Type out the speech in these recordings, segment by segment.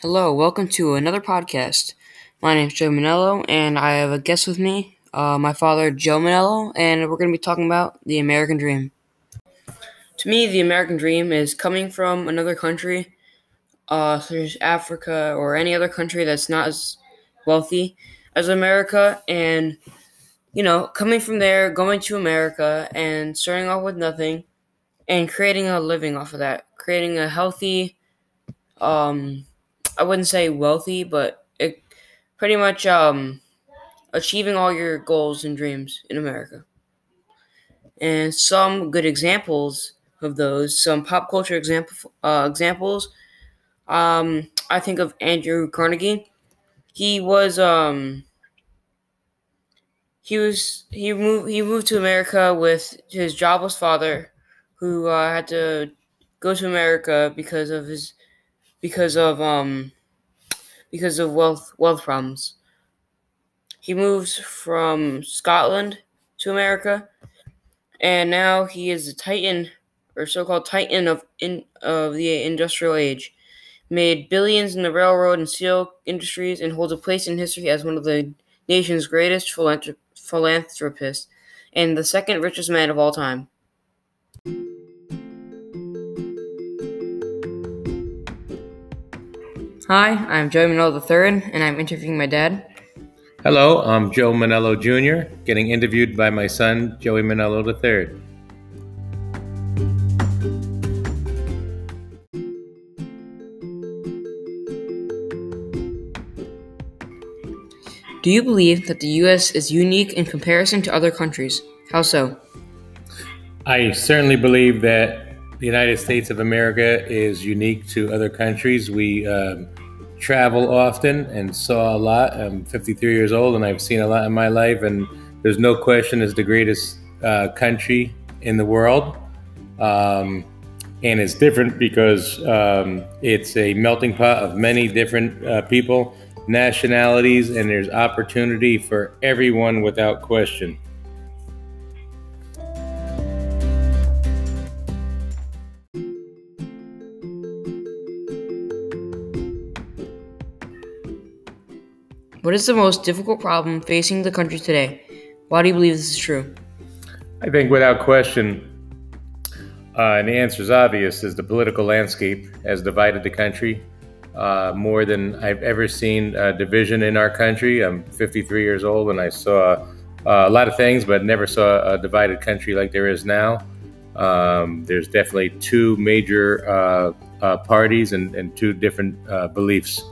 Hello, welcome to another podcast. My name is Joe Manello, and I have a guest with me, uh, my father, Joe Manello, and we're going to be talking about the American dream. To me, the American dream is coming from another country, uh, such as Africa or any other country that's not as wealthy as America, and you know, coming from there, going to America, and starting off with nothing, and creating a living off of that, creating a healthy, um, I wouldn't say wealthy, but it pretty much um, achieving all your goals and dreams in America. And some good examples of those, some pop culture example uh, examples. Um, I think of Andrew Carnegie. He was um, he was he moved he moved to America with his jobless father, who uh, had to go to America because of his because of um because of wealth wealth problems. He moves from Scotland to America, and now he is a titan or so-called titan of in of the industrial age. Made billions in the railroad and steel industries and holds a place in history as one of the nation's greatest philanthropists and the second richest man of all time. Hi, I'm Joey Manello III, and I'm interviewing my dad. Hello, I'm Joe Manello Jr., getting interviewed by my son, Joey Manello III. Do you believe that the U.S. is unique in comparison to other countries? How so? I certainly believe that the United States of America is unique to other countries. We um, travel often and saw a lot. I'm 53 years old and I've seen a lot in my life, and there's no question it's the greatest uh, country in the world. Um, and it's different because um, it's a melting pot of many different uh, people, nationalities, and there's opportunity for everyone without question. What is the most difficult problem facing the country today? Why do you believe this is true? I think without question, uh, and the answer is obvious, is the political landscape has divided the country uh, more than I've ever seen a division in our country. I'm 53 years old and I saw uh, a lot of things, but never saw a divided country like there is now. Um, there's definitely two major uh, uh, parties and, and, two different beliefs.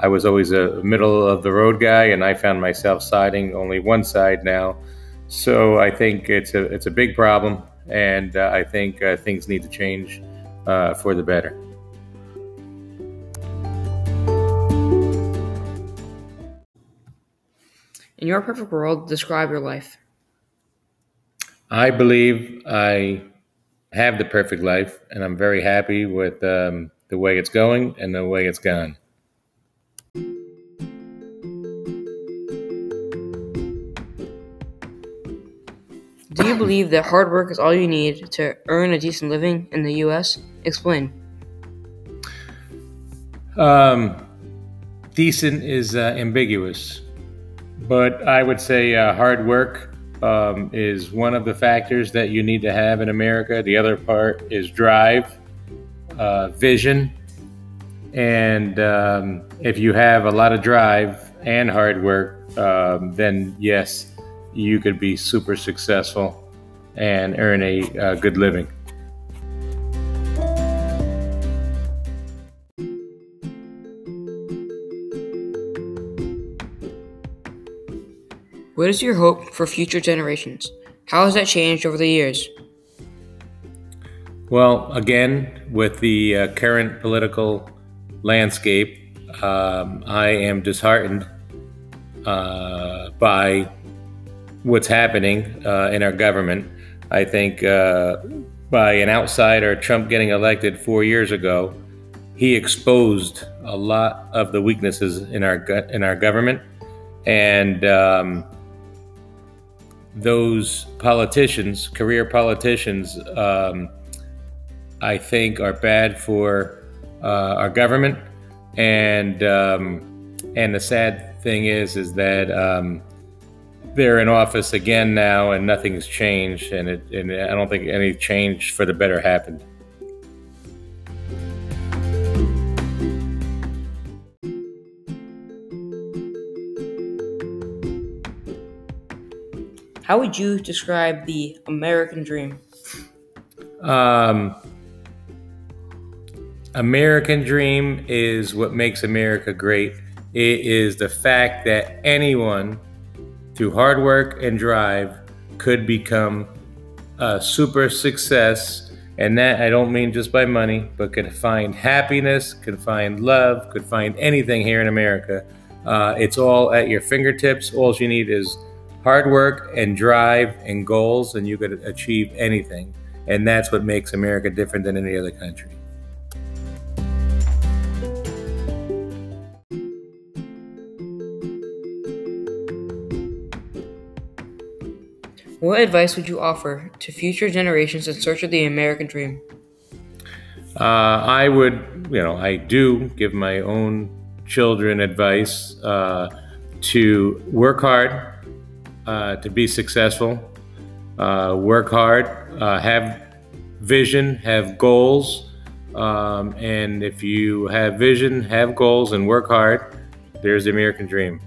I was always a middle of the road guy, and I found myself siding only one side now. So I think it's a it's a big problem, and uh, I think uh, things need to change uh, for the better. In your perfect world, describe your life. I believe I have the perfect life, and I'm very happy with um, the way it's going and the way it's gone. You believe that hard work is all you need to earn a decent living in the U.S.? Explain. Um, decent is uh, ambiguous, but I would say uh, hard work um, is one of the factors that you need to have in America. The other part is drive, uh, vision, and um, if you have a lot of drive and hard work, um, then yes, you could be super successful and earn a uh, good living. What is your hope for future generations? How has that changed over the years? Well, again, with the uh, current political landscape, um, I am disheartened uh, by what's happening uh, in our government. I think uh, by an outsider, Trump getting elected four years ago, he exposed a lot of the weaknesses in our in our government, and um, those politicians, career politicians, um, I think are bad for uh, our government. and um, and the sad thing is is that um, they're in office again now, and nothing's changed, and it, and I don't think any change for the better happened. How would you describe the American dream? Um, American dream is what makes America great. It is the fact that anyone, through hard work and drive, could become a super success. And that I don't mean just by money, but could find happiness, could find love, could find anything here in America. Uh, it's all at your fingertips. All you need is hard work and drive and goals, and you could achieve anything. And that's what makes America different than any other country. What advice would you offer to future generations in search of the American dream? Uh, I would, you know, I do give my own children advice uh, to work hard, uh, to be successful, uh, work hard, uh, have vision, have goals. Um, and if you have vision, have goals, and work hard, there's the American dream.